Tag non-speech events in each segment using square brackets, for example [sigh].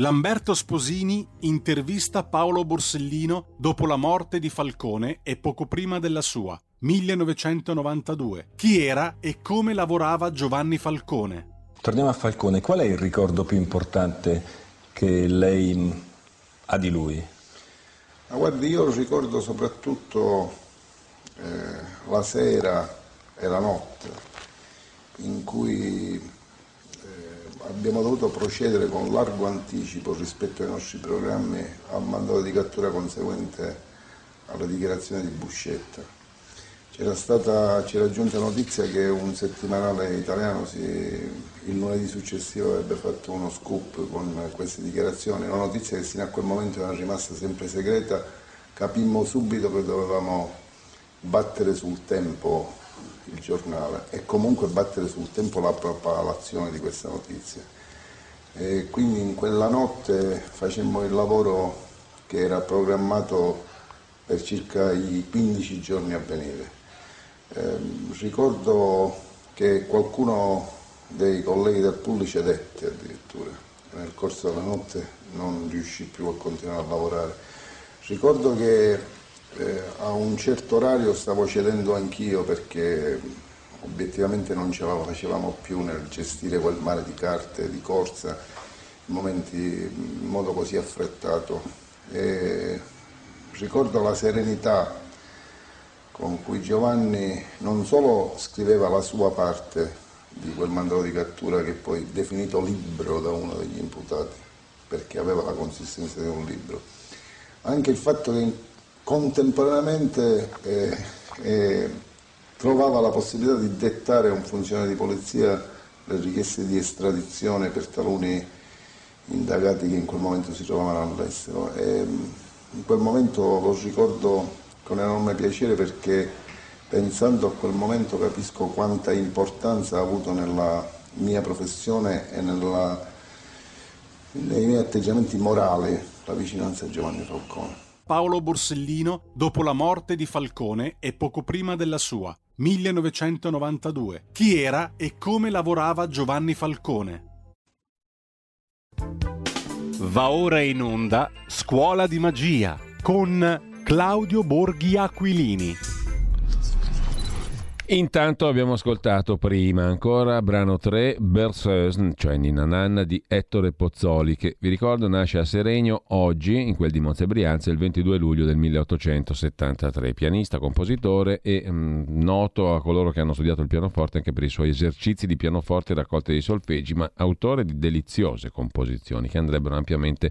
Lamberto Sposini intervista Paolo Borsellino dopo la morte di Falcone e poco prima della sua, 1992. Chi era e come lavorava Giovanni Falcone? Torniamo a Falcone, qual è il ricordo più importante che lei ha di lui? Ma guardi, io ricordo soprattutto eh, la sera e la notte in cui abbiamo dovuto procedere con largo anticipo rispetto ai nostri programmi al mandato di cattura conseguente alla dichiarazione di Buscetta. C'era, stata, c'era giunta notizia che un settimanale italiano si, il lunedì successivo avrebbe fatto uno scoop con queste dichiarazioni, una notizia che fino a quel momento era rimasta sempre segreta, capimmo subito che dovevamo battere sul tempo il giornale e comunque battere sul tempo la propalazione di questa notizia. E quindi in quella notte facemmo il lavoro che era programmato per circa i 15 giorni a venire. Eh, ricordo che qualcuno dei colleghi del pool cedette addirittura, nel corso della notte non riuscì più a continuare a lavorare. Ricordo che eh, a un certo orario stavo cedendo anch'io perché obiettivamente non ce la facevamo più nel gestire quel mare di carte, di corsa, in momenti in modo così affrettato. E ricordo la serenità con cui Giovanni non solo scriveva la sua parte di quel mandato di cattura che poi definito libro da uno degli imputati, perché aveva la consistenza di un libro, anche il fatto che contemporaneamente eh, eh, trovava la possibilità di dettare a un funzionario di polizia le richieste di estradizione per taluni indagati che in quel momento si trovavano all'estero. E in quel momento lo ricordo con enorme piacere perché pensando a quel momento capisco quanta importanza ha avuto nella mia professione e nella, nei miei atteggiamenti morali la vicinanza a Giovanni Falcone. Paolo Borsellino dopo la morte di Falcone e poco prima della sua, 1992. Chi era e come lavorava Giovanni Falcone? Va ora in onda Scuola di Magia con Claudio Borghi Aquilini. Intanto abbiamo ascoltato prima ancora brano 3 Berceuse, cioè Nina Nanna di Ettore Pozzoli, che vi ricordo nasce a Seregno oggi, in quel di Monza Brianza, il 22 luglio del 1873. Pianista, compositore e mh, mm, noto a coloro che hanno studiato il pianoforte anche per i suoi esercizi di pianoforte e raccolte di solfeggi, ma autore di deliziose composizioni che andrebbero ampiamente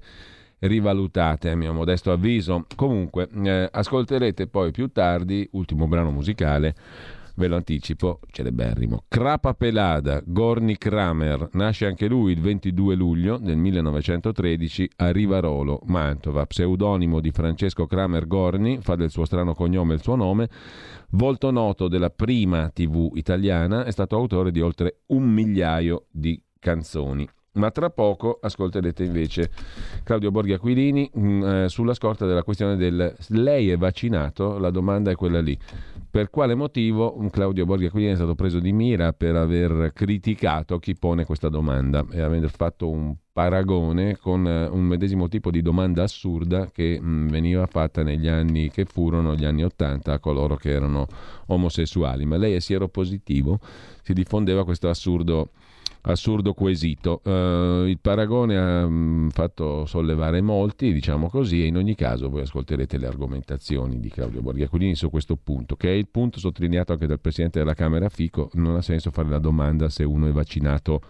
rivalutate a mio modesto avviso. Comunque, eh, ascolterete poi più tardi, ultimo brano musicale, ve lo anticipo, celeberrimo. Crapa Pelada, Gorni Kramer, nasce anche lui il 22 luglio del 1913 a Rivarolo, Mantova, pseudonimo di Francesco Kramer Gorni, fa del suo strano cognome il suo nome, volto noto della prima TV italiana, è stato autore di oltre un migliaio di canzoni. Ma tra poco ascolterete invece Claudio Borghi Aquilini mh, mm, eh, sulla scorta della questione del lei è vaccinato? La domanda è quella lì. Per quale motivo Claudio Borghi Aquilini è stato preso di mira per aver criticato chi pone questa domanda e aver fatto un paragone con eh, un medesimo tipo di domanda assurda che mm, veniva fatta negli anni che furono gli anni Ottanta a coloro che erano omosessuali. Ma lei è sieropositivo? Si diffondeva questo assurdo assurdo quesito. Uh, il paragone ha um, fatto sollevare molti, diciamo così, e in ogni caso voi ascolterete le argomentazioni di Claudio Borghiacolini su questo punto, che è il punto sottolineato anche dal Presidente della Camera Fico, non ha senso fare la domanda se uno è vaccinato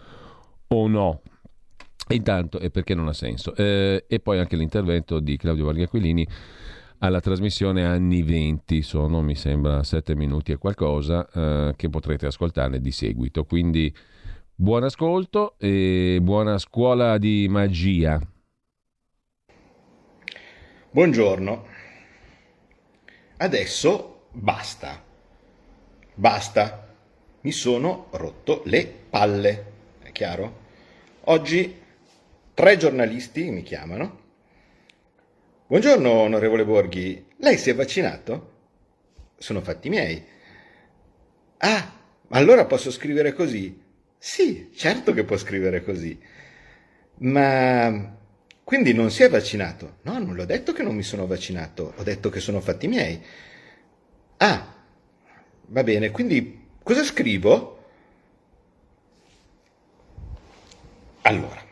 o no. Intanto, e perché non ha senso? Eh, e poi anche l'intervento di Claudio Borghiaquilini alla trasmissione anni 20, sono mi sembra 7 minuti e qualcosa, eh, che potrete ascoltare di seguito. Quindi Buon ascolto e buona scuola di magia. Buongiorno. Adesso basta. Basta. Mi sono rotto le palle. È chiaro? Oggi tre giornalisti mi chiamano. Buongiorno, onorevole Borghi. Lei si è vaccinato? Sono fatti miei. Ah, allora posso scrivere così. Sì, certo che può scrivere così, ma quindi non si è vaccinato. No, non l'ho detto che non mi sono vaccinato, ho detto che sono fatti miei. Ah, va bene, quindi cosa scrivo? Allora,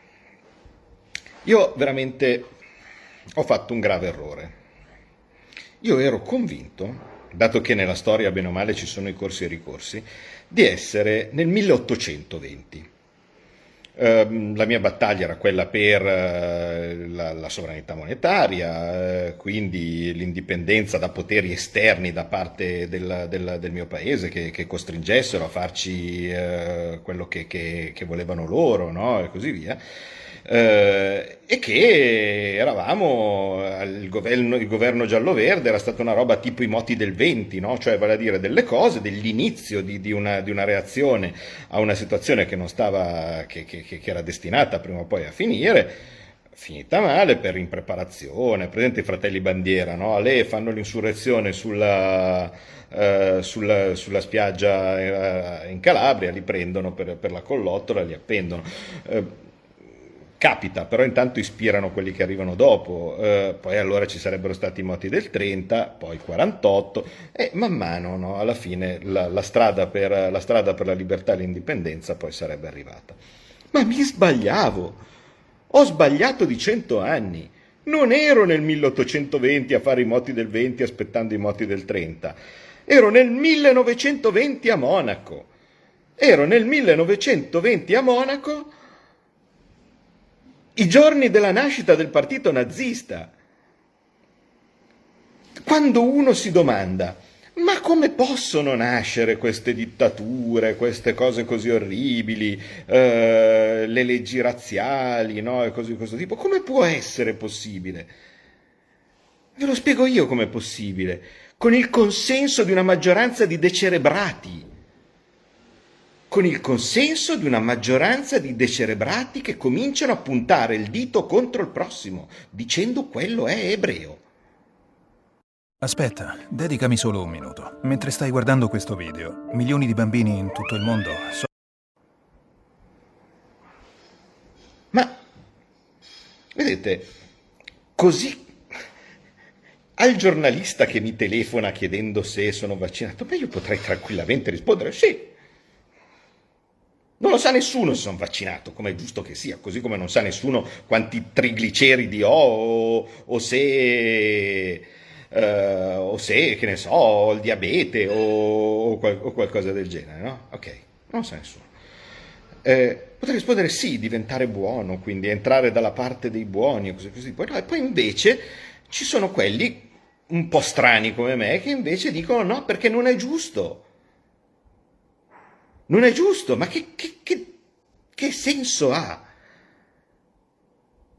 io veramente ho fatto un grave errore. Io ero convinto, dato che nella storia bene o male ci sono i corsi e i ricorsi, di essere nel 1820 Ehm, la mia battaglia era quella per uh, la, la, sovranità monetaria, uh, quindi l'indipendenza da poteri esterni da parte del, del, del mio paese che, che, costringessero a farci uh, quello che, che, che, volevano loro no? e così via eh, e che eravamo, il governo, il governo giallo-verde era stata una roba tipo i moti del 20, no? cioè vale a dire delle cose, dell'inizio di, di, una, di una, reazione a una situazione che, stava, che, che, che era destinata prima o poi a finire finita male per impreparazione, presente i fratelli Bandiera, no? lei fanno l'insurrezione sulla, uh, sulla, sulla spiaggia uh, in Calabria, li prendono per, per, la collottola, li appendono. Uh, Capita, però intanto ispirano quelli che arrivano dopo, eh, poi allora ci sarebbero stati i moti del 30, poi 48 e man mano no, alla fine la, la, strada per, la strada per la libertà e l'indipendenza poi sarebbe arrivata. Ma mi sbagliavo, ho sbagliato di 100 anni, non ero nel 1820 a fare i moti del 20 aspettando i moti del 30, ero nel 1920 a Monaco, ero nel 1920 a Monaco i giorni della nascita del partito nazista. Quando uno si domanda, ma come possono nascere queste dittature, queste cose così orribili, eh, le leggi razziali, no? E cose di questo tipo? Come può essere possibile? Ve lo spiego io come è possibile. Con il consenso di una maggioranza di decerebrati con il consenso di una maggioranza di decerebrati che cominciano a puntare il dito contro il prossimo, dicendo quello è ebreo. Aspetta, dedicami solo un minuto. Mentre stai guardando questo video, milioni di bambini in tutto il mondo so- Ma vedete, così al giornalista che mi telefona chiedendo se sono vaccinato, beh io potrei tranquillamente rispondere sì, non lo sa nessuno se sono vaccinato, come è giusto che sia, così come non sa nessuno quanti trigliceridi ho o, o se... Uh, o se, che ne so, ho il diabete o, o, qual- o, qualcosa del genere, no? Ok, non lo sa nessuno. Eh, potrei rispondere sì, diventare buono, quindi entrare dalla parte dei buoni, così, così. Poi, no, e poi invece ci sono quelli un po' strani come me che invece dicono no perché non è giusto. Non è giusto, ma che, che, che, che senso ha?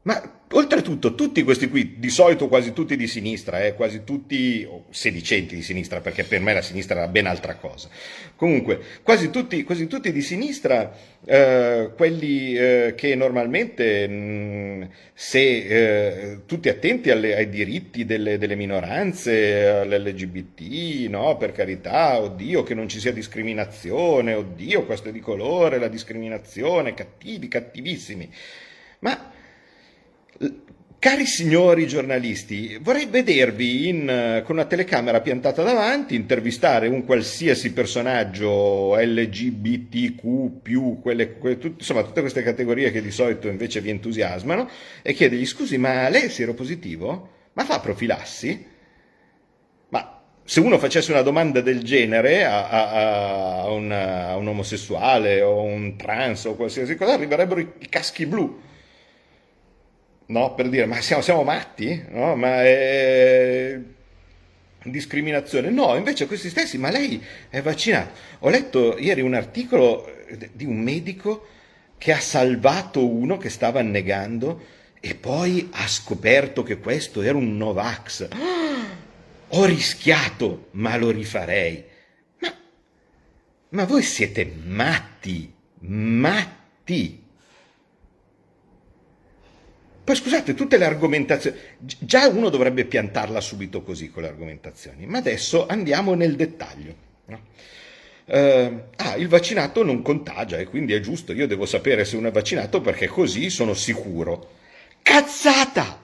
Ma oltretutto, tutti questi qui, di solito quasi tutti di sinistra, eh, quasi tutti oh, sedicenti di sinistra, perché per me la sinistra era ben altra cosa. Comunque, quasi tutti, quasi tutti di sinistra, eh, quelli eh, che normalmente, mh, mm, se eh, tutti attenti alle, ai diritti delle, delle minoranze, all'LGBT, no, per carità, oddio, che non ci sia discriminazione, oddio, questo è di colore, la discriminazione, cattivi, cattivissimi. Ma Cari signori giornalisti, vorrei vedervi in, con una telecamera piantata davanti, intervistare un qualsiasi personaggio LGBTQ, quelle, quelle, tut, insomma tutte queste categorie che di solito invece vi entusiasmano, e chiedergli scusi, ma lei è seropositivo? Ma fa profilassi? Ma se uno facesse una domanda del genere a, a, a, un, a un omosessuale o un trans o qualsiasi cosa, arriverebbero i caschi blu no? per dire ma siamo, siamo matti? No? Ma è discriminazione. No, invece questi stessi, ma lei è vaccinato. Ho letto ieri un articolo di un medico che ha salvato uno che stava annegando e poi ha scoperto che questo era un Novax. [gasps] ho rischiato, ma lo rifarei. Ma, ma voi siete matti, matti. Poi scusate, tutte le argomentazioni, già uno dovrebbe piantarla subito così con le argomentazioni, ma adesso andiamo nel dettaglio. No? Uh, ah, il vaccinato non contagia e quindi è giusto, io devo sapere se uno è vaccinato perché così sono sicuro. Cazzata!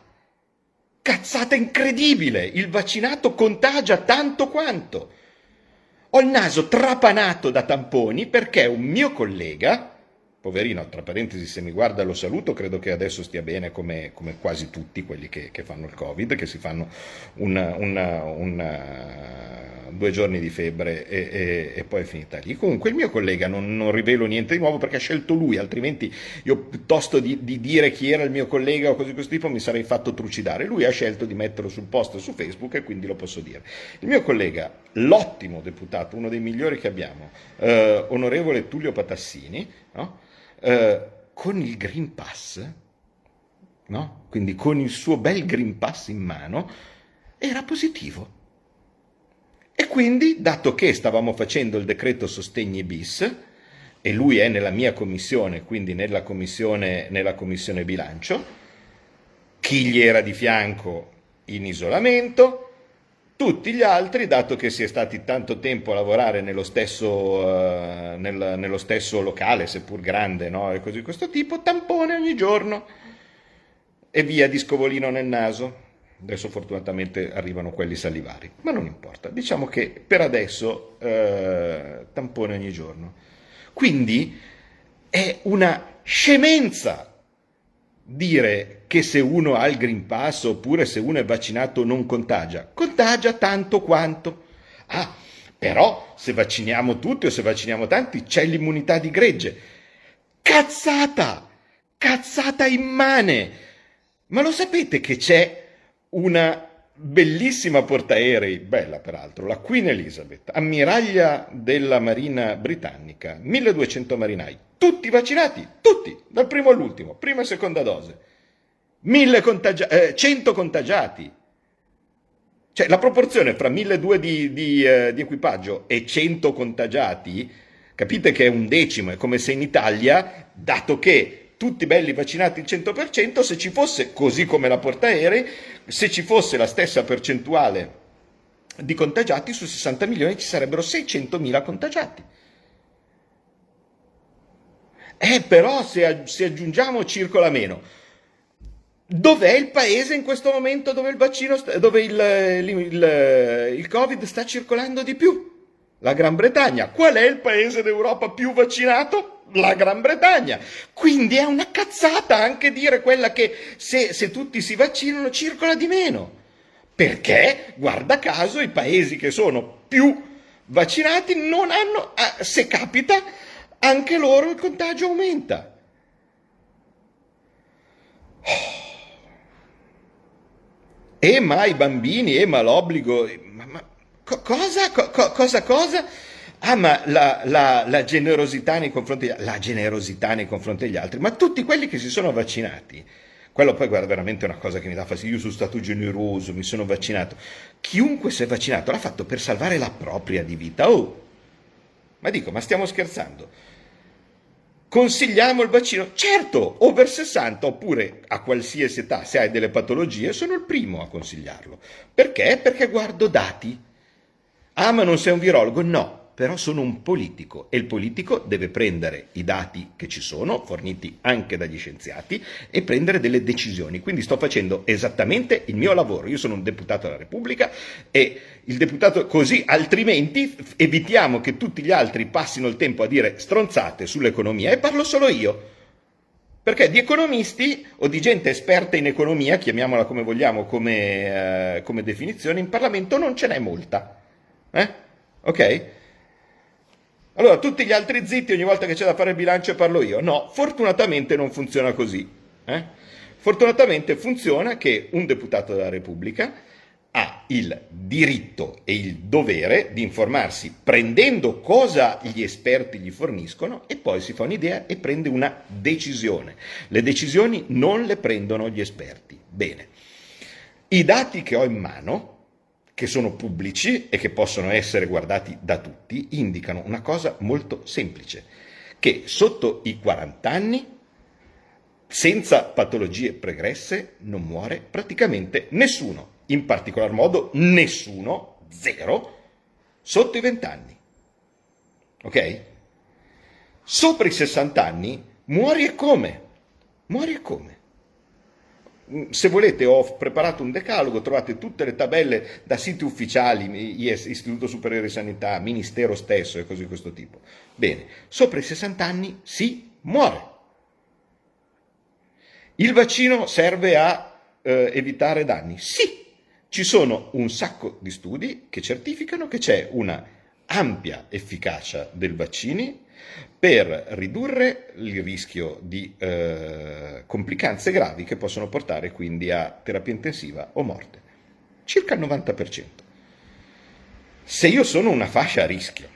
Cazzata incredibile! Il vaccinato contagia tanto quanto. Ho il naso trapanato da tamponi perché un mio collega, poverino, tra parentesi, se mi guarda lo saluto, credo che adesso stia bene come, come quasi tutti quelli che, che, fanno il Covid, che si fanno una, una, una due giorni di febbre e, e, e, poi è finita lì. Comunque il mio collega non, non, rivelo niente di nuovo perché ha scelto lui, altrimenti io piuttosto di, di, dire chi era il mio collega o così di questo tipo mi sarei fatto trucidare. Lui ha scelto di metterlo sul post su Facebook e quindi lo posso dire. Il mio collega, l'ottimo deputato, uno dei migliori che abbiamo, eh, onorevole Tullio Patassini, no? Eh, con il Green Pass, no? quindi con il suo bel Green Pass in mano, era positivo. E quindi, dato che stavamo facendo il decreto sostegni bis, e lui è nella mia commissione, quindi nella commissione, nella commissione bilancio, chi gli era di fianco in isolamento, tutti gli altri, dato che si è stati tanto tempo a lavorare nello stesso, uh, nel, nello stesso locale, seppur grande, no? e così di questo tipo, tampone ogni giorno e via di scovolino nel naso. Adesso fortunatamente arrivano quelli salivari, ma non importa. Diciamo che per adesso eh, tampone ogni giorno. Quindi è una scemenza dire che se uno ha il Green Pass oppure se uno è vaccinato non contagia. Contagia tanto quanto. Ah, però se vacciniamo tutti o se vacciniamo tanti c'è l'immunità di gregge. Cazzata! Cazzata immane! Ma lo sapete che c'è una bellissima portaerei, bella peraltro, la Queen Elizabeth, ammiraglia della Marina britannica, 1200 marinai, tutti vaccinati, tutti, dal primo all'ultimo, prima e seconda dose, contagia- eh, 100 contagiati. Cioè la proporzione fra 1200 di, di, eh, di equipaggio e 100 contagiati, capite che è un decimo, è come se in Italia, dato che tutti belli vaccinati il 100%, se ci fosse, così come la portaerei, se ci fosse la stessa percentuale di contagiati, su 60 milioni ci sarebbero 600 mila contagiati. Eh, però se, se aggiungiamo circola meno, dov'è il paese in questo momento dove il vaccino, dove il, il, il, il Covid sta circolando di più? La Gran Bretagna. Qual è il paese d'Europa più vaccinato? La Gran Bretagna. Quindi è una cazzata anche dire quella che se, se tutti si vaccinano circola di meno. Perché, guarda caso, i paesi che sono più vaccinati non hanno, ah, se capita, anche loro il contagio aumenta. E ma i bambini, e ma l'obbligo, Co- cosa? Co- cosa? Cosa? Ah, ma la, la, la, generosità nei confronti, la generosità nei confronti degli altri, ma tutti quelli che si sono vaccinati, quello poi guarda veramente una cosa che mi dà fastidio, io sono stato generoso, mi sono vaccinato. Chiunque si è vaccinato l'ha fatto per salvare la propria di vita. Oh, ma dico, ma stiamo scherzando? Consigliamo il vaccino? Certo, over 60 oppure a qualsiasi età, se hai delle patologie, sono il primo a consigliarlo. Perché? Perché guardo dati. Ah, ma non sei un virologo? No, però sono un politico e il politico deve prendere i dati che ci sono, forniti anche dagli scienziati, e prendere delle decisioni. Quindi sto facendo esattamente il mio lavoro. Io sono un deputato della Repubblica e il deputato così, altrimenti evitiamo che tutti gli altri passino il tempo a dire stronzate sull'economia e parlo solo io. Perché di economisti o di gente esperta in economia, chiamiamola come vogliamo come, eh, come definizione, in Parlamento non ce n'è molta. Eh? Ok? Allora, tutti gli altri zitti, ogni volta che c'è da fare il bilancio parlo io. No, fortunatamente non funziona così. Eh? Fortunatamente funziona che un deputato della Repubblica ha il diritto e il dovere di informarsi prendendo cosa gli esperti gli forniscono e poi si fa un'idea e prende una decisione. Le decisioni non le prendono gli esperti. Bene. I dati che ho in mano che sono pubblici e che possono essere guardati da tutti, indicano una cosa molto semplice, che sotto i 40 anni, senza patologie pregresse, non muore praticamente nessuno, in particolar modo nessuno, zero, sotto i 20 anni. Ok? Sopra i 60 anni muori e come? Muori e come? Mm, se volete ho preparato un decalogo, trovate tutte le tabelle da siti ufficiali, IS, Istituto Superiore di Sanità, Ministero stesso e cose di questo tipo. Bene, sopra i 60 anni si muore. Il vaccino serve a eh, evitare danni? Sì, ci sono un sacco di studi che certificano che c'è una ampia efficacia dei vaccini per ridurre il rischio di eh, complicanze gravi che possono portare quindi a terapia intensiva o morte. Circa il 90%. Se io sono una fascia a rischio,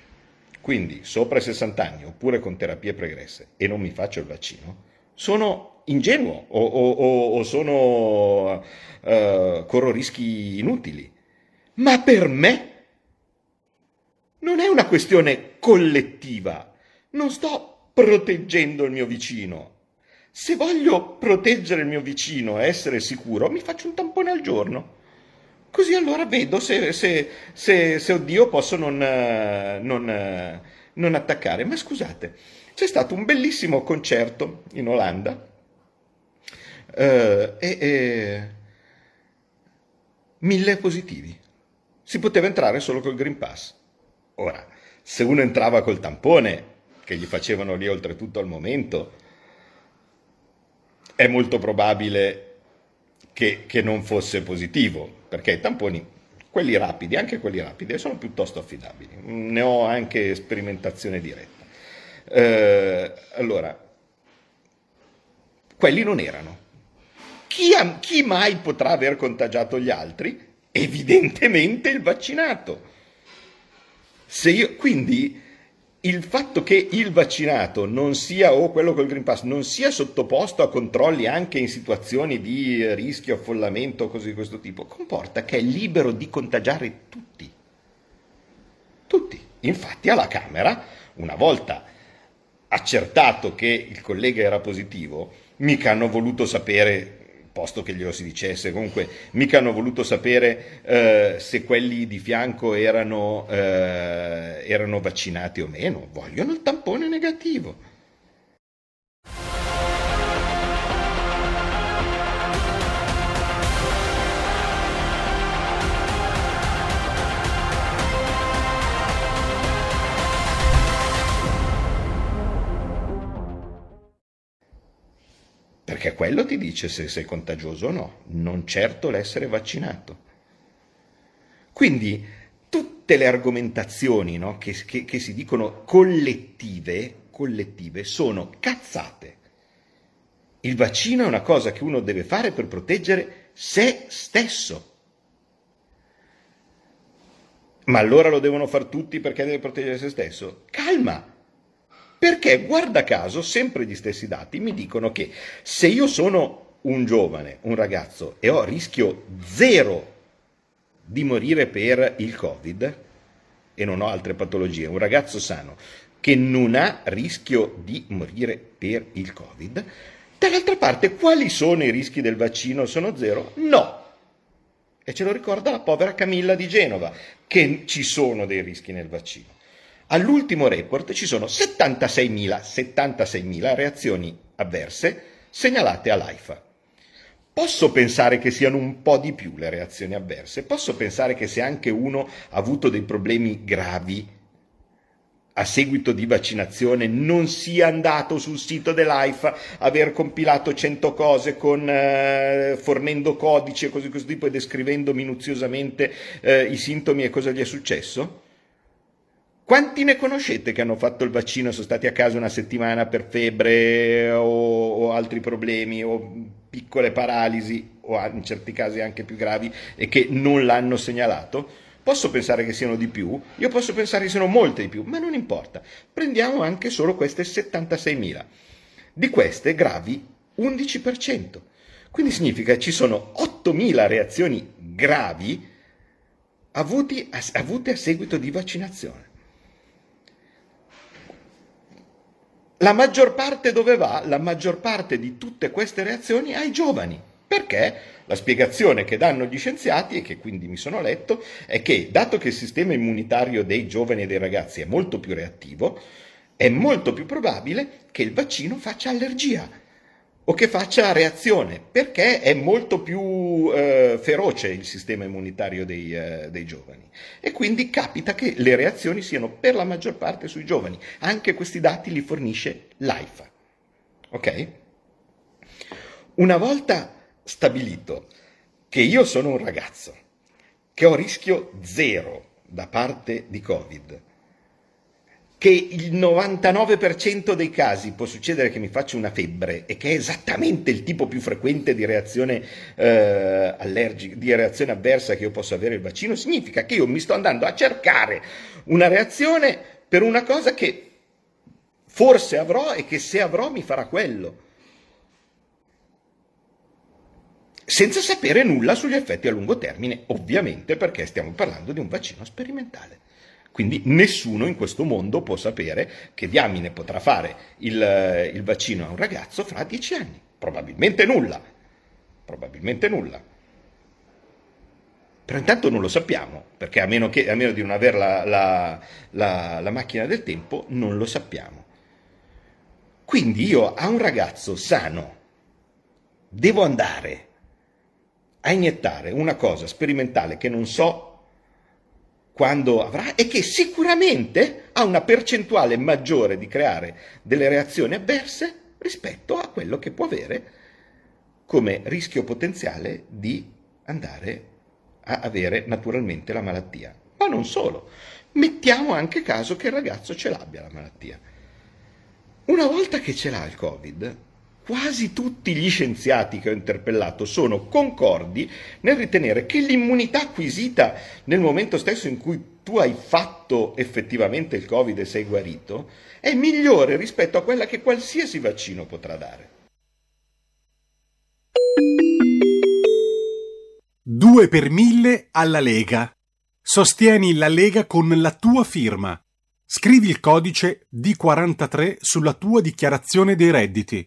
quindi sopra i 60 anni oppure con terapie pregresse e non mi faccio il vaccino, sono ingenuo o, o, o sono, uh, corro rischi inutili. Ma per me non è una questione collettiva. Non sto proteggendo il mio vicino. Se voglio proteggere il mio vicino e essere sicuro, mi faccio un tampone al giorno. Così allora vedo se, se, se, se oddio posso non, non, non attaccare. Ma scusate, c'è stato un bellissimo concerto in Olanda eh, e, e mille positivi. Si poteva entrare solo col Green Pass. Ora, se uno entrava col tampone, che gli facevano lì oltretutto al momento, è molto probabile che, che non fosse positivo, perché i tamponi, quelli rapidi, anche quelli rapidi, sono piuttosto affidabili. Ne ho anche sperimentazione diretta. Eh, allora, quelli non erano. Chi, chi mai potrà aver contagiato gli altri? Evidentemente il vaccinato. Io, quindi il fatto che il vaccinato non sia, o quello col Green Pass, non sia sottoposto a controlli anche in situazioni di rischio, affollamento o cose di questo tipo, comporta che è libero di contagiare tutti. Tutti. Infatti alla Camera, una volta accertato che il collega era positivo, mica hanno voluto sapere posto che glielo si dicesse, comunque mica hanno voluto sapere eh, se quelli di fianco erano, eh, erano vaccinati o meno, vogliono il tampone negativo. Quello ti dice se sei contagioso o no, non certo l'essere vaccinato. Quindi tutte le argomentazioni no, che, che, che si dicono collettive, collettive sono cazzate. Il vaccino è una cosa che uno deve fare per proteggere se stesso. Ma allora lo devono fare tutti perché deve proteggere se stesso? Calma! Perché, guarda caso, sempre gli stessi dati mi dicono che se io sono un giovane, un ragazzo, e ho rischio zero di morire per il Covid, e non ho altre patologie, un ragazzo sano che non ha rischio di morire per il Covid, dall'altra parte quali sono i rischi del vaccino? Sono zero? No. E ce lo ricorda la povera Camilla di Genova, che ci sono dei rischi nel vaccino. All'ultimo report ci sono 76.000, 76.000 reazioni avverse segnalate all'AIFA. Posso pensare che siano un po' di più le reazioni avverse, posso pensare che se anche uno ha avuto dei problemi gravi a seguito di vaccinazione non sia andato sul sito dell'AIFA, aver compilato 100 cose con, eh, fornendo codici e cose di questo tipo e descrivendo minuziosamente eh, i sintomi e cosa gli è successo? Quanti ne conoscete che hanno fatto il vaccino, sono stati a casa una settimana per febbre o, o altri problemi o piccole paralisi o in certi casi anche più gravi e che non l'hanno segnalato? Posso pensare che siano di più, io posso pensare che siano molte di più, ma non importa. Prendiamo anche solo queste 76.000. Di queste gravi 11%. Quindi significa che ci sono 8.000 reazioni gravi avute a seguito di vaccinazione. La maggior parte dove va? La maggior parte di tutte queste reazioni ai giovani. Perché? La spiegazione che danno gli scienziati, e che quindi mi sono letto, è che dato che il sistema immunitario dei giovani e dei ragazzi è molto più reattivo, è molto più probabile che il vaccino faccia allergia. O che faccia reazione, perché è molto più eh, feroce il sistema immunitario dei, eh, dei, giovani. E quindi capita che le reazioni siano per la maggior parte sui giovani. Anche questi dati li fornisce l'AIFA. Ok? Una volta stabilito che io sono un ragazzo, che ho rischio zero da parte di Covid, che il 99% dei casi può succedere che mi faccia una febbre e che è esattamente il tipo più frequente di reazione eh, allergica, di reazione avversa che io posso avere il vaccino, significa che io mi sto andando a cercare una reazione per una cosa che forse avrò e che se avrò mi farà quello. Senza sapere nulla sugli effetti a lungo termine, ovviamente perché stiamo parlando di un vaccino sperimentale. Quindi nessuno in questo mondo può sapere che diamine potrà fare il, il vaccino a un ragazzo fra dieci anni. Probabilmente nulla. Probabilmente nulla. Però intanto non lo sappiamo, perché a meno, che, a meno di non avere la, la, la, la macchina del tempo, non lo sappiamo. Quindi io a un ragazzo sano devo andare a iniettare una cosa sperimentale che non so quando avrà e che sicuramente ha una percentuale maggiore di creare delle reazioni avverse rispetto a quello che può avere come rischio potenziale di andare a avere naturalmente la malattia. Ma non solo, mettiamo anche caso che il ragazzo ce l'abbia la malattia. Una volta che ce l'ha il Covid, quasi tutti gli scienziati che ho interpellato sono concordi nel ritenere che l'immunità acquisita nel momento stesso in cui tu hai fatto effettivamente il Covid e sei guarito è migliore rispetto a quella che qualsiasi vaccino potrà dare. 2 per 1000 alla Lega. Sostieni la Lega con la tua firma. Scrivi il codice D43 sulla tua dichiarazione dei redditi.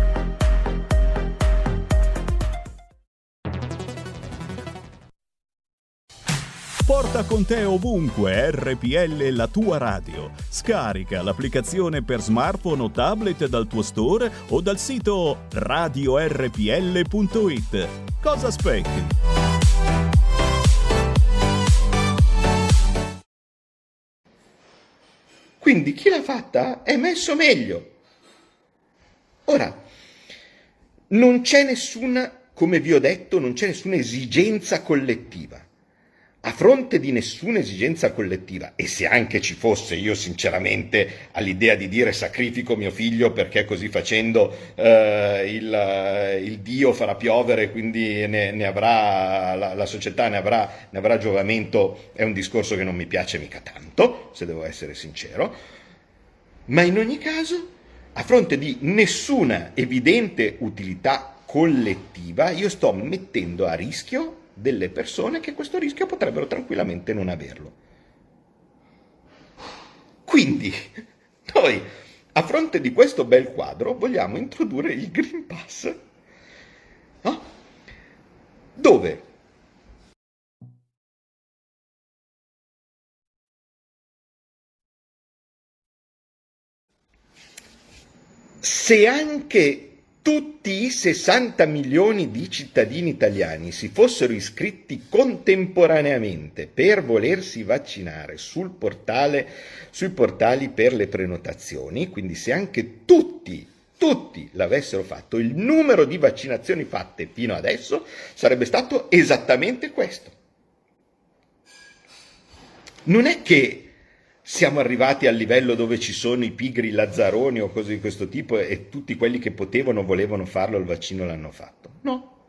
Con te ovunque RPL la tua radio. Scarica l'applicazione per smartphone o tablet dal tuo store o dal sito radiorpl.it. Cosa aspetti? Quindi chi l'ha fatta è messo meglio. Ora, non c'è nessuna, come vi ho detto, non c'è nessuna esigenza collettiva a fronte di nessuna esigenza collettiva, e se anche ci fosse, io sinceramente all'idea di dire sacrifico mio figlio perché così facendo eh, il, eh, il, Dio farà piovere, quindi ne, ne avrà, la, la, società ne avrà, ne avrà giovamento, è un discorso che non mi piace mica tanto, se devo essere sincero, ma in ogni caso, a fronte di nessuna evidente utilità collettiva, io sto mettendo a rischio delle persone che questo rischio potrebbero tranquillamente non averlo. Quindi, noi, a fronte di questo bel quadro, vogliamo introdurre il Green Pass, no? dove se anche tutti i 60 milioni di cittadini italiani si fossero iscritti contemporaneamente per volersi vaccinare sul portale, sui portali per le prenotazioni, quindi se anche tutti, tutti l'avessero fatto, il numero di vaccinazioni fatte fino adesso sarebbe stato esattamente questo. Non è che siamo arrivati al livello dove ci sono i pigri lazzaroni o cose di questo tipo e tutti quelli che potevano volevano farlo il vaccino l'hanno fatto. No.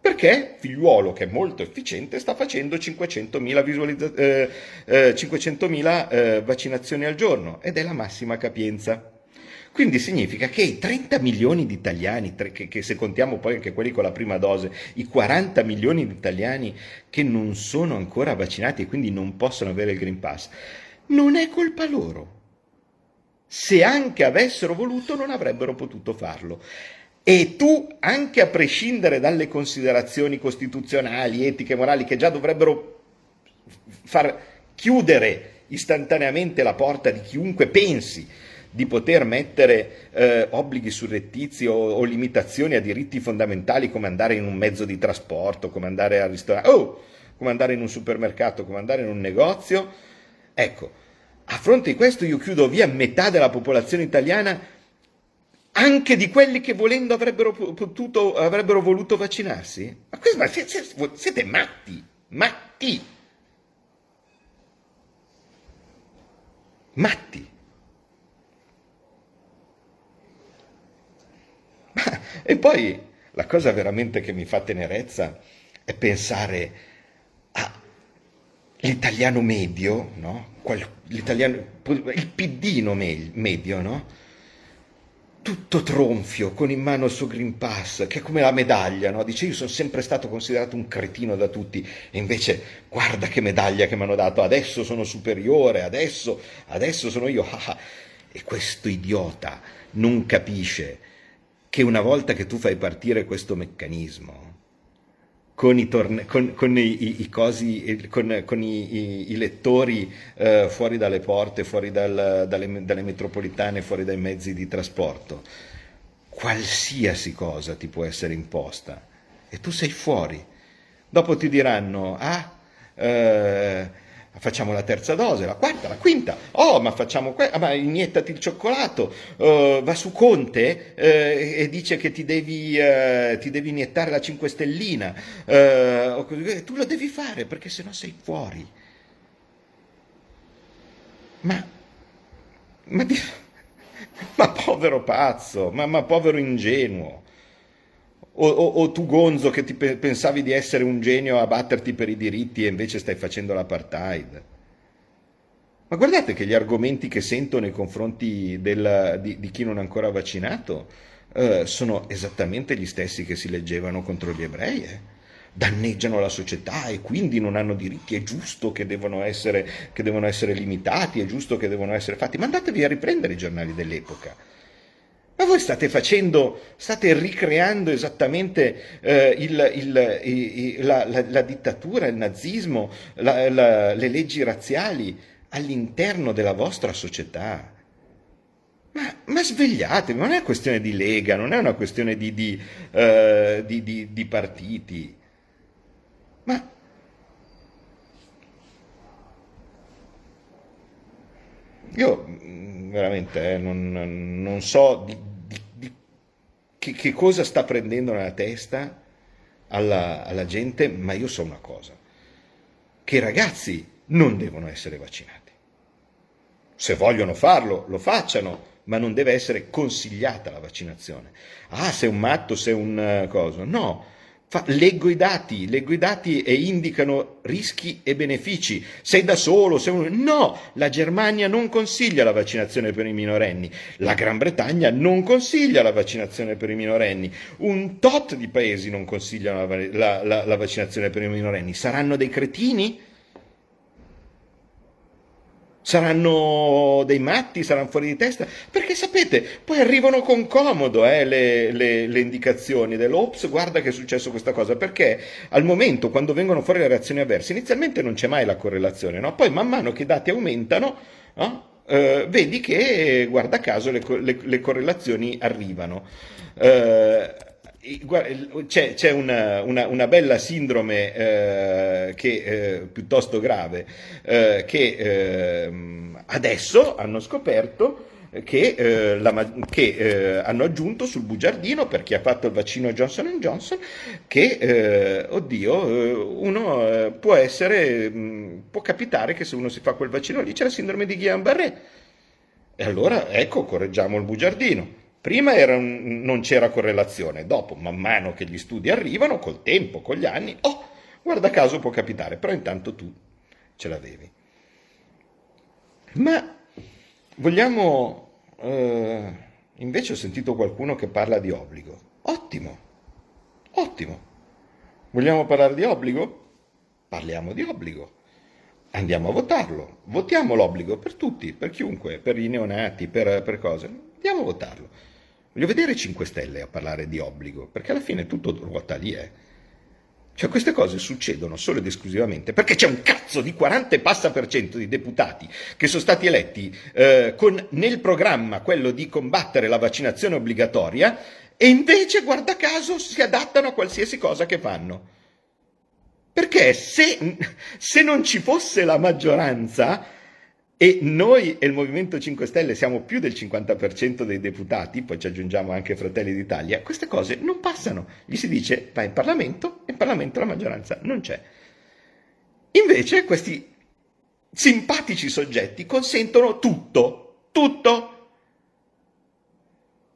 Perché figliuolo, che è molto efficiente, sta facendo 500.000, visualizza- eh, eh, 500.000 eh, vaccinazioni al giorno ed è la massima capienza. Quindi significa che i 30 milioni di italiani, che, che, se contiamo poi anche quelli con la prima dose, i 40 milioni di italiani che non sono ancora vaccinati e quindi non possono avere il Green Pass, non è colpa loro. Se anche avessero voluto non avrebbero potuto farlo. E tu, anche a prescindere dalle considerazioni costituzionali, etiche, morali, che già dovrebbero far chiudere istantaneamente la porta di chiunque pensi di poter mettere eh, obblighi surrettizi o, o, limitazioni a diritti fondamentali come andare in un mezzo di trasporto, come andare al ristorante, oh, come andare in un supermercato, come andare in un negozio, Ecco, a fronte di questo io chiudo via metà della popolazione italiana, anche di quelli che volendo avrebbero, potuto, avrebbero voluto vaccinarsi? Ma, questo, ma siete, siete matti, matti, matti. e poi la cosa veramente che mi fa tenerezza è pensare a l'italiano medio, no? l'italiano, il piddino medio, no? tutto tronfio, con in mano il suo Green Pass, che è come la medaglia, no? dice io sono sempre stato considerato un cretino da tutti e invece guarda che medaglia che mi hanno dato, adesso sono superiore, adesso, adesso sono io. [laughs] e questo idiota non capisce che una volta che tu fai partire questo meccanismo, con i, torne- con, con i, i cosi, con, con i, i, lettori eh, fuori dalle porte, fuori dal, dalle, dalle metropolitane, fuori dai mezzi di trasporto. Qualsiasi cosa ti può essere imposta e tu sei fuori. Dopo ti diranno, ah, eh, facciamo la terza dose, la quarta, la quinta, oh ma facciamo questo, ah, ma iniettati il cioccolato, uh, va su Conte uh, e dice che ti devi, uh, ti devi, iniettare la 5 stellina, tu lo devi fare perché sennò sei fuori. Ma, ma, [laughs] ma povero pazzo, ma, ma povero ingenuo. O, o, o, tu Gonzo che ti pe- pensavi di essere un genio a batterti per i diritti e invece stai facendo l'apartheid. Ma guardate che gli argomenti che sento nei confronti del, di, di, chi non è ancora vaccinato eh, sono esattamente gli stessi che si leggevano contro gli ebrei. Eh. Danneggiano la società e quindi non hanno diritti, è giusto che devono, essere, che devono essere limitati, è giusto che devono essere fatti. Ma andatevi a riprendere i giornali dell'epoca ma voi state facendo, state ricreando esattamente eh, il, il, il, la, la, la, dittatura, il nazismo, la, le leggi razziali all'interno della vostra società. Ma, ma, svegliatevi, non è una questione di lega, non è una questione di, di, uh, di, di partiti. Ma io veramente eh, non, non, so di, di, di che, che, cosa sta prendendo nella testa alla, alla gente, ma io so una cosa. che i ragazzi non devono essere vaccinati. Se vogliono farlo, lo facciano, ma non deve essere consigliata la vaccinazione. Ah, sei un matto, sei un uh, coso. No, leggo i dati, leggo i dati e indicano rischi e benefici. Sei da solo, sei un... No, la Germania non consiglia la vaccinazione per i minorenni, la Gran Bretagna non consiglia la vaccinazione per i minorenni, un tot di paesi non consigliano la, la, la, la vaccinazione per i minorenni. Saranno dei cretini? Saranno dei matti, saranno fuori di testa, perché sapete, poi arrivano con comodo eh, le, le, le, indicazioni dell'Ops, guarda che è successo questa cosa, perché al momento quando vengono fuori le reazioni avverse, inizialmente non c'è mai la correlazione, no? poi man mano che i dati aumentano, no? eh, vedi che, guarda caso, le, le correlazioni arrivano. Eh, c'è, c'è una, una, una, bella sindrome eh, che, eh, piuttosto grave eh, che ehm, adesso hanno scoperto che, eh, la, che eh, hanno aggiunto sul bugiardino per chi ha fatto il vaccino Johnson Johnson che, eh, oddio, uno può essere, mh, può capitare che se uno si fa quel vaccino lì c'è la sindrome di Guillain-Barré. E allora, ecco, correggiamo il bugiardino. Prima un, non c'era correlazione, dopo, man mano che gli studi arrivano, col tempo, con gli anni, oh, guarda caso può capitare, però intanto tu ce l'avevi. Ma vogliamo... Eh, invece ho sentito qualcuno che parla di obbligo. Ottimo, ottimo. Vogliamo parlare di obbligo? Parliamo di obbligo. Andiamo a votarlo. Votiamo l'obbligo per tutti, per chiunque, per i neonati, per, per cose. Andiamo a votarlo. Voglio vedere 5 Stelle a parlare di obbligo, perché alla fine tutto ruota lì, eh. Cioè queste cose succedono solo ed esclusivamente perché c'è un cazzo di 40 e passa per cento di deputati che sono stati eletti eh, con nel programma quello di combattere la vaccinazione obbligatoria e invece, guarda caso, si adattano a qualsiasi cosa che fanno. Perché se, se non ci fosse la maggioranza, e noi e il Movimento 5 Stelle siamo più del 50% dei deputati, poi ci aggiungiamo anche Fratelli d'Italia, queste cose non passano. Gli si dice vai in Parlamento e in Parlamento la maggioranza non c'è. Invece questi simpatici soggetti consentono tutto, tutto.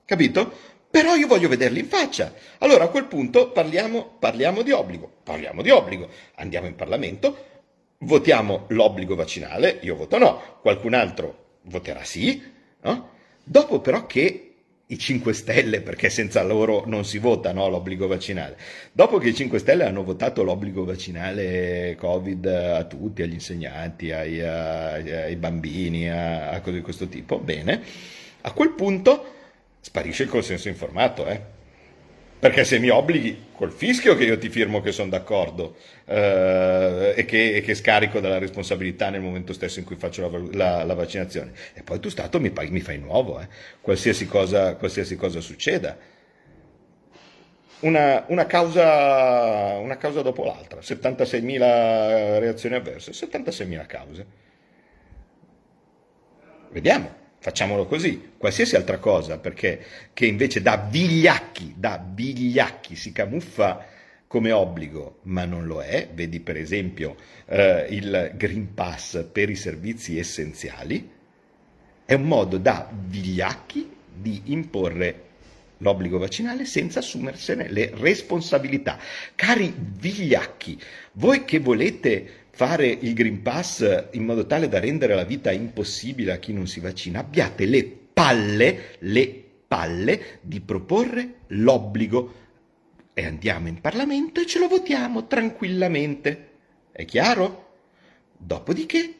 Capito? Però io voglio vederli in faccia. Allora a quel punto parliamo, parliamo di obbligo, parliamo di obbligo, andiamo in Parlamento, votiamo l'obbligo vaccinale, io voto no, qualcun altro voterà sì, no? Dopo però che i 5 Stelle, perché senza loro non si vota no, l'obbligo vaccinale. Dopo che i 5 Stelle hanno votato l'obbligo vaccinale Covid a tutti, agli insegnanti, ai, ai, bambini, a, a, cose di questo tipo, bene, a quel punto sparisce il consenso informato, eh? Perché se mi obblighi col fischio che io ti firmo che sono d'accordo eh, e, che, e, che, scarico della responsabilità nel momento stesso in cui faccio la, la, la vaccinazione. E poi tu Stato mi, mi fai nuovo, eh, qualsiasi, cosa, qualsiasi, cosa, succeda. Una, una, causa, una causa dopo l'altra, 76.000 reazioni avverse, 76.000 cause. Vediamo facciamolo così, qualsiasi altra cosa, perché che invece da vigliacchi, da vigliacchi si camuffa come obbligo, ma non lo è, vedi per esempio eh, il Green Pass per i servizi essenziali, è un modo da vigliacchi di imporre l'obbligo vaccinale senza assumersene le responsabilità. Cari vigliacchi, voi che volete fare il Green Pass in modo tale da rendere la vita impossibile a chi non si vaccina, abbiate le palle, le palle di proporre l'obbligo e andiamo in Parlamento e ce lo votiamo tranquillamente. È chiaro? Dopodiché,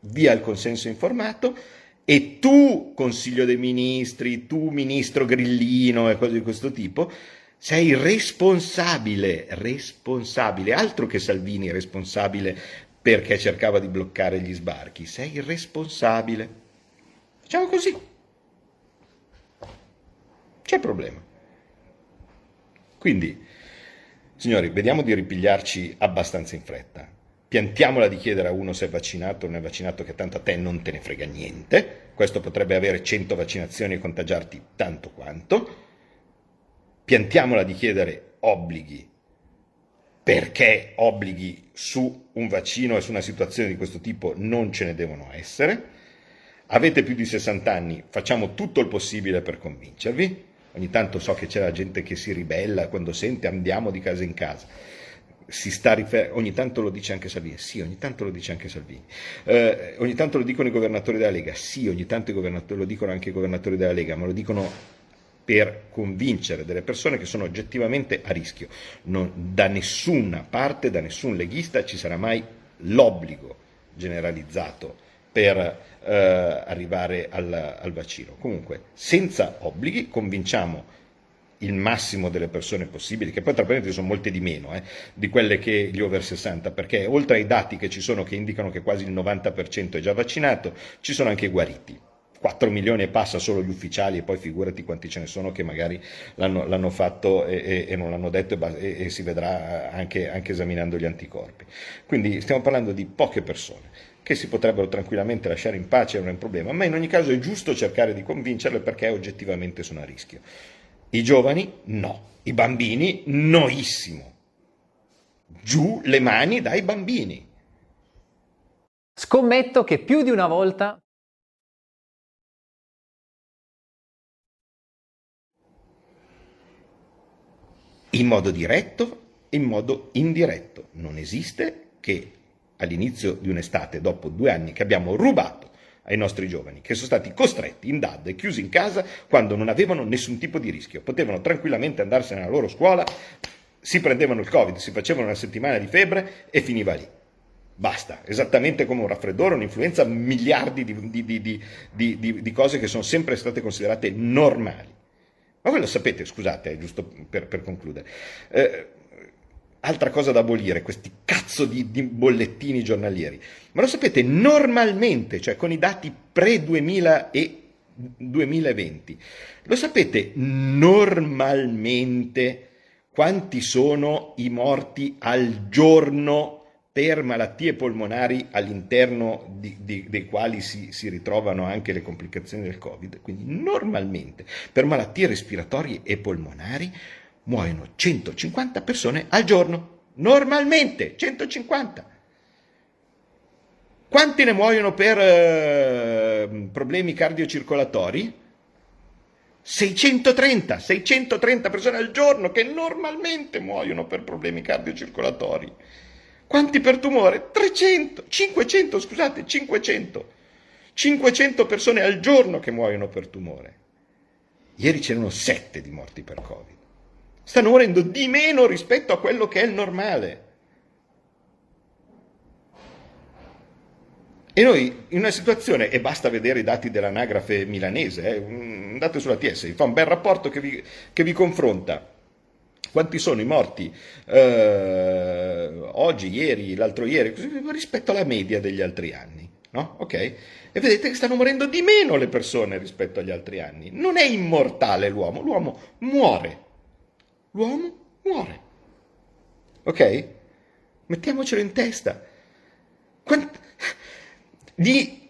via il consenso informato e tu, Consiglio dei Ministri, tu, Ministro Grillino e cose di questo tipo, sei responsabile, responsabile, altro che Salvini responsabile perché cercava di bloccare gli sbarchi, sei responsabile. Facciamo così. C'è problema. Quindi, signori, vediamo di ripigliarci abbastanza in fretta. Piantiamola di chiedere a uno se è vaccinato o non è vaccinato, che tanto a te non te ne frega niente. Questo potrebbe avere 100 vaccinazioni e contagiarti tanto quanto piantiamola di chiedere obblighi. Perché obblighi su un vaccino e su una situazione di questo tipo non ce ne devono essere. Avete più di 60 anni, facciamo tutto il possibile per convincervi. Ogni tanto so che c'è la gente che si ribella quando sente andiamo di casa in casa. Rifer- ogni tanto lo dice anche Salvini, sì, ogni tanto lo dice anche Salvini, eh, ogni tanto lo dicono i governatori della Lega, sì, ogni tanto lo dicono anche i governatori della Lega, ma lo dicono per convincere delle persone che sono oggettivamente a rischio. Non, da nessuna parte, da nessun leghista ci sarà mai l'obbligo generalizzato per eh, arrivare al, al vaccino. Comunque, senza obblighi, convinciamo il massimo delle persone possibili, che poi tra parentesi sono molte di meno eh, di quelle che gli over 60, perché oltre ai dati che ci sono che indicano che quasi il 90% è già vaccinato, ci sono anche guariti. 4 milioni e passa solo gli ufficiali e poi figurati quanti ce ne sono che magari l'hanno, l'hanno fatto e, e, e, non l'hanno detto e, e si vedrà anche, anche esaminando gli anticorpi. Quindi stiamo parlando di poche persone che si potrebbero tranquillamente lasciare in pace, non è un problema, ma in ogni caso è giusto cercare di convincerle perché oggettivamente sono a rischio. I giovani no, i bambini noissimo. Giù le mani dai bambini. Scommetto che più di una volta in modo diretto e in modo indiretto. Non esiste che all'inizio di un'estate, dopo due anni che abbiamo rubato ai nostri giovani, che sono stati costretti in DAD e chiusi in casa quando non avevano nessun tipo di rischio, potevano tranquillamente andarsene alla loro scuola, si prendevano il Covid, si facevano una settimana di febbre e finiva lì. Basta, esattamente come un raffreddore, un'influenza, miliardi di, di, di, di, cose che sono sempre state considerate normali. Ma voi lo sapete, scusate, giusto per, per concludere. Eh, altra cosa da abolire, questi cazzo di, di, bollettini giornalieri. Ma lo sapete, normalmente, cioè con i dati pre-2000 e 2020, lo sapete normalmente quanti sono i morti al giorno per malattie polmonari all'interno di, di, dei quali si, si, ritrovano anche le complicazioni del Covid. Quindi normalmente per malattie respiratorie e polmonari muoiono 150 persone al giorno. Normalmente 150. Quanti ne muoiono per eh, problemi cardiocircolatori? 630, 630 persone al giorno che normalmente muoiono per problemi cardiocircolatori. Quanti per tumore? 300, 500, scusate, 500. 500 persone al giorno che muoiono per tumore. Ieri c'erano 7 di morti per Covid stanno morendo di meno rispetto a quello che è il normale. E noi in una situazione, e basta vedere i dati dell'anagrafe milanese, eh, andate sulla TS, fa un bel rapporto che vi, che vi confronta quanti sono i morti eh, oggi, ieri, l'altro ieri, rispetto alla media degli altri anni. No? Ok? E vedete che stanno morendo di meno le persone rispetto agli altri anni. Non è immortale l'uomo, l'uomo muore l'uomo muore. Ok? Mettiamocelo in testa. Quant... Di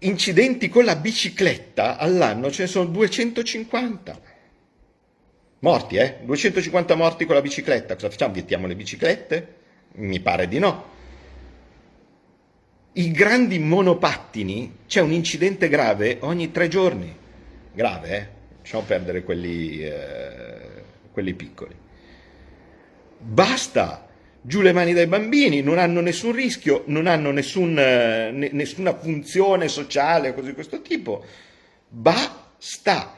incidenti con la bicicletta all'anno ce ne sono 250. Morti, eh? 250 morti con la bicicletta. Cosa facciamo? Vietiamo le biciclette? Mi pare di no. I grandi monopattini, c'è un incidente grave ogni tre giorni. Grave, eh? Lasciamo perdere quelli... Eh quelli piccoli. Basta! Giù le mani dai bambini, non hanno nessun rischio, non hanno nessun, eh, nessuna funzione sociale, cose di questo tipo. Basta!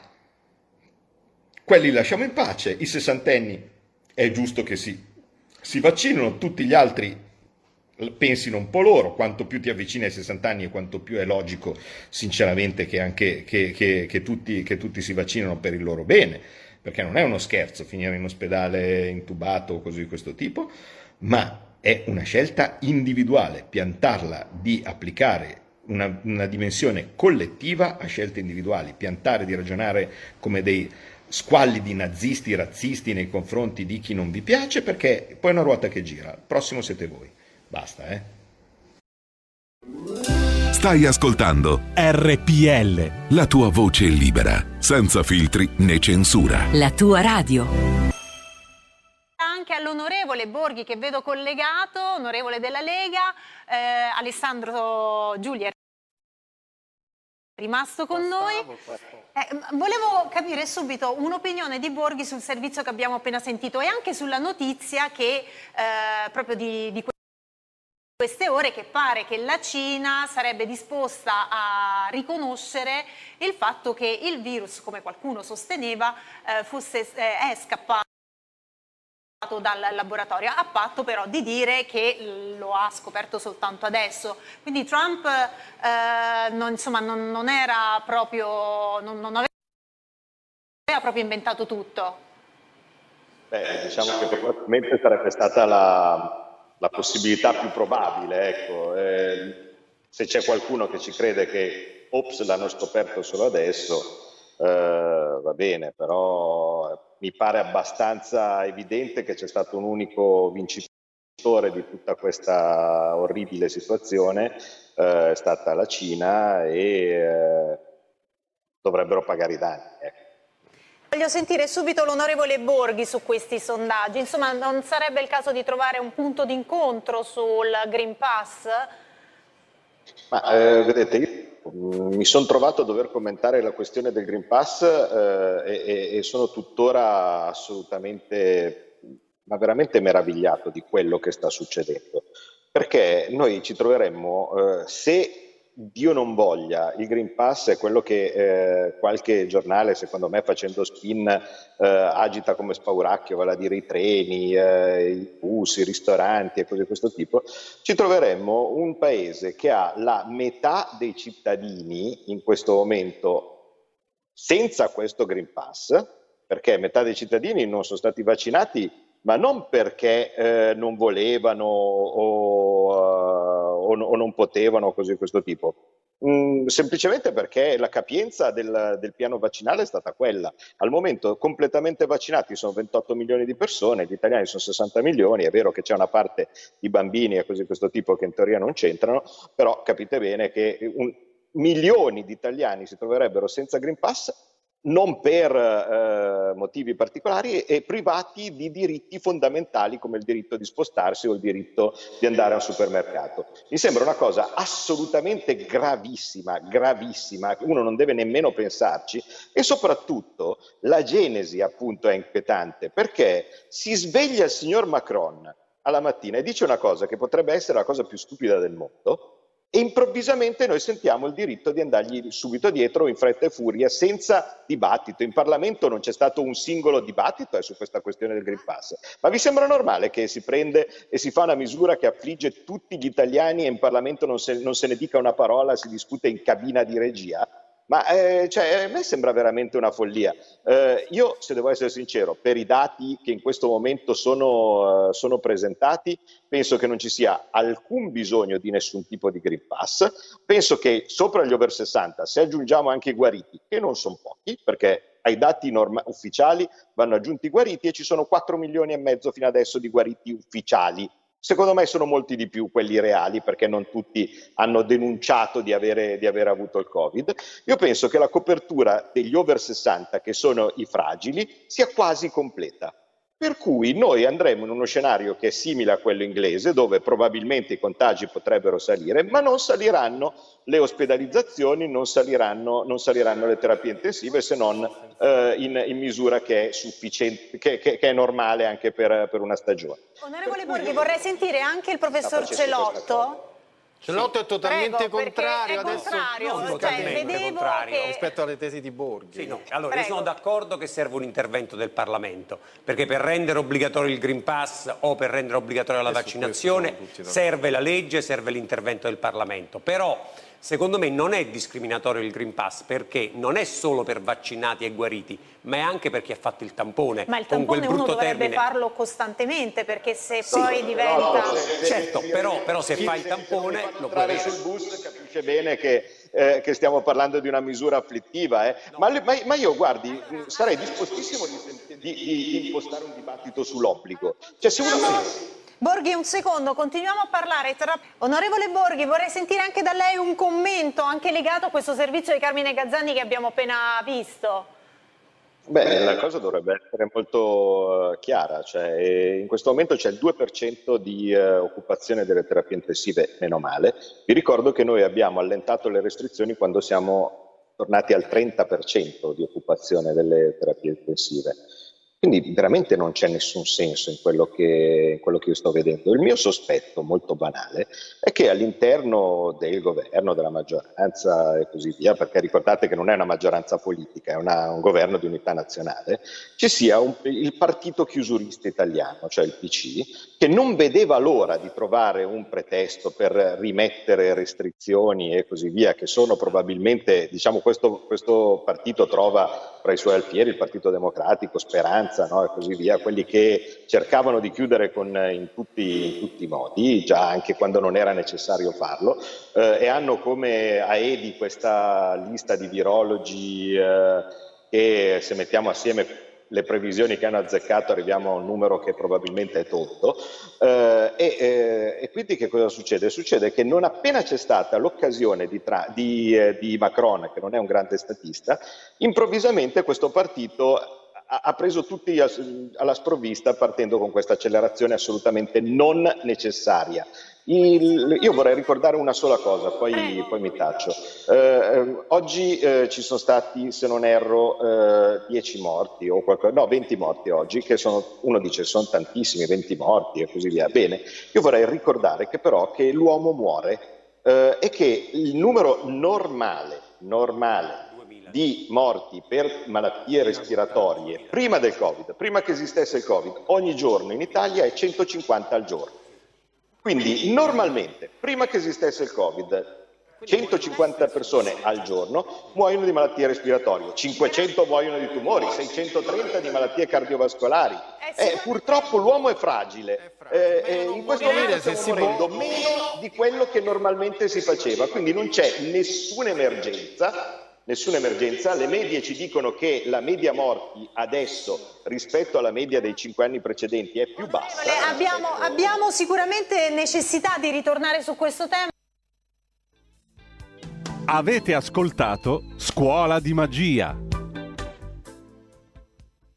Quelli lasciamo in pace, i sessantenni è giusto che si, si vaccinino, tutti gli altri pensino un po' loro, quanto più ti avvicini ai 60 anni e quanto più è logico, sinceramente, che, anche, che, che, che tutti, tutti si vaccinano per il loro bene. Perché non è uno scherzo finire in ospedale intubato o cose di questo tipo, ma è una scelta individuale, piantarla di applicare una, una, dimensione collettiva a scelte individuali, piantare di ragionare come dei squallidi nazisti, razzisti nei confronti di chi non vi piace, perché poi è una ruota che gira, il prossimo siete voi. Basta, eh? Stai ascoltando RPL. La tua voce libera, senza filtri né censura. La tua radio. Anche all'onorevole Borghi che vedo collegato, onorevole della Lega, eh, Alessandro Giulia è rimasto con noi. Eh, volevo capire subito un'opinione di Borghi sul servizio che abbiamo appena sentito e anche sulla notizia che eh, proprio di, di queste ore che pare che la Cina sarebbe disposta a riconoscere il fatto che il virus, come qualcuno sosteneva, eh, fosse, eh, è scappato dal laboratorio, a patto però di dire che lo ha scoperto soltanto adesso. Quindi Trump eh, non, insomma, non, non, era proprio, non, non, aveva proprio inventato tutto. Beh, diciamo che probabilmente sarebbe stata la, la possibilità più probabile. Ecco. Eh, se c'è qualcuno che ci crede che ops l'hanno scoperto solo adesso, va bene, però mi pare abbastanza evidente che c'è stato un unico vincitore di tutta questa orribile situazione, eh, è stata la Cina e eh, dovrebbero pagare i danni. Ecco. Voglio sentire subito l'onorevole Borghi su questi sondaggi. Insomma, non sarebbe il caso di trovare un punto d'incontro sul Green Pass? Ma, eh, vedete, io mi sono trovato a dover commentare la questione del Green Pass eh, e, e, sono tuttora assolutamente, ma veramente meravigliato di quello che sta succedendo. Perché noi ci troveremmo, eh, se Dio non voglia, il Green Pass è quello che eh, qualche giornale, secondo me, facendo spin, eh, agita come spauracchio, vale a dire i treni, eh, i bus, i ristoranti e cose di questo tipo. Ci troveremmo un paese che ha la metà dei cittadini in questo momento senza questo Green Pass, perché metà dei cittadini non sono stati vaccinati, ma non perché eh, non volevano o o, o non potevano cose di questo tipo. Mm, semplicemente perché la capienza del, del, piano vaccinale è stata quella. Al momento completamente vaccinati sono 28 milioni di persone, gli italiani sono 60 milioni, è vero che c'è una parte di bambini e cose di questo tipo che in teoria non c'entrano, però capite bene che un, milioni di italiani si troverebbero senza Green Pass non per eh, motivi particolari e privati di diritti fondamentali come il diritto di spostarsi o il diritto di andare al supermercato. Mi sembra una cosa assolutamente gravissima, gravissima, uno non deve nemmeno pensarci e soprattutto la genesi appunto è inquietante perché si sveglia il signor Macron alla mattina e dice una cosa che potrebbe essere la cosa più stupida del mondo, e improvvisamente noi sentiamo il diritto di andargli subito dietro in fretta e furia senza dibattito. In Parlamento non c'è stato un singolo dibattito eh, su questa questione del Green Pass. Ma vi sembra normale che si prende e si fa una misura che affligge tutti gli italiani e in Parlamento non se, non se ne dica una parola, si discute in cabina di regia? Ma eh, cioè, a me sembra veramente una follia. Eh, io, se devo essere sincero, per i dati che in questo momento sono, uh, sono, presentati, penso che non ci sia alcun bisogno di nessun tipo di Green Pass. Penso che sopra gli over 60, se aggiungiamo anche i guariti, che non sono pochi, perché ai dati norma- ufficiali vanno aggiunti i guariti e ci sono 4 milioni e mezzo fino adesso di guariti ufficiali Secondo me sono molti di più quelli reali perché non tutti hanno denunciato di avere, di avere, avuto il Covid. Io penso che la copertura degli over 60, che sono i fragili, sia quasi completa. Per cui noi andremo in uno scenario che è simile a quello inglese, dove probabilmente i contagi potrebbero salire, ma non saliranno le ospedalizzazioni, non saliranno, non saliranno le terapie intensive, se non eh, in, in, misura che è, sufficiente, che, che, che è normale anche per, per, una stagione. Onorevole Borghi, vorrei sentire anche il professor Celotto Celotto è totalmente Prego, contrario è adesso contrario, non cioè, totalmente contrario che... rispetto alle tesi di Borghi. Sì, no. Allora, Prego. io sono d'accordo che serve un intervento del Parlamento, perché per rendere obbligatorio il Green Pass o per rendere obbligatoria la e vaccinazione serve la legge, serve l'intervento del Parlamento. Però Secondo me non è discriminatorio il Green Pass perché non è solo per vaccinati e guariti, ma è anche per chi ha fatto il tampone. Ma il tampone uno dovrebbe termine... farlo costantemente perché se sì, poi diventa... Però, certo, però, però se fa il tampone lo puoi avere. sul bus capisce bene che, eh, che, stiamo parlando di una misura afflittiva, eh. no. ma, ma, ma, io guardi, sarei dispostissimo di, di, di impostare un dibattito sull'obbligo. Cioè se uno... No. Borghi, un secondo, continuiamo a parlare. Tra... Onorevole Borghi, vorrei sentire anche da lei un commento anche legato a questo servizio di Carmine Gazzani che abbiamo appena visto. Beh, la cosa dovrebbe essere molto uh, chiara, cioè, in questo momento c'è il 2% di uh, occupazione delle terapie intensive, meno male. Vi ricordo che noi abbiamo allentato le restrizioni quando siamo tornati al 30% di occupazione delle terapie intensive. Quindi veramente non c'è nessun senso in quello, che, in quello, che, io sto vedendo. Il mio sospetto, molto banale, è che all'interno del governo, della maggioranza e così via, perché ricordate che non è una maggioranza politica, è una, un governo di unità nazionale, ci sia un, il partito chiusurista italiano, cioè il PC, che non vedeva l'ora di trovare un pretesto per rimettere restrizioni e così via, che sono probabilmente, diciamo, questo, questo partito trova tra i suoi alfieri il Partito Democratico, Speranza, minoranza no? e così via, quelli che cercavano di chiudere con, in, tutti, in, tutti, i modi, già anche quando non era necessario farlo, eh, e hanno come AEDI questa lista di virologi eh, che se mettiamo assieme le previsioni che hanno azzeccato arriviamo a un numero che probabilmente è tolto. Eh, e, eh, e, quindi che cosa succede? Succede che non appena c'è stata l'occasione di, tra, di, eh, di Macron, che non è un grande statista, improvvisamente questo partito ha preso tutti alla sprovvista partendo con questa accelerazione assolutamente non necessaria. Il, io vorrei ricordare una sola cosa, poi, poi mi taccio. Eh, ehm, oggi eh, ci sono stati, se non erro, 10 eh, morti, o qualcosa, no, 20 morti oggi, che sono, uno dice sono tantissimi, 20 morti e così via. Bene, io vorrei ricordare che però che l'uomo muore eh, e che il numero normale, normale di morti per malattie respiratorie prima del Covid, prima che esistesse il Covid, ogni giorno in Italia è 150 al giorno. Quindi normalmente, prima che esistesse il Covid, 150 persone al giorno muoiono di malattie respiratorie, 500 muoiono di tumori, 630 di malattie cardiovascolari. Eh, purtroppo l'uomo è fragile. Eh, e in questo momento stiamo morendo meno di quello che normalmente si faceva, quindi non c'è nessuna emergenza nessuna emergenza. Le medie ci dicono che la media morti adesso rispetto alla media dei cinque anni precedenti è più bassa. Abbiamo, abbiamo sicuramente necessità di ritornare su questo tema. Avete ascoltato Scuola di Magia.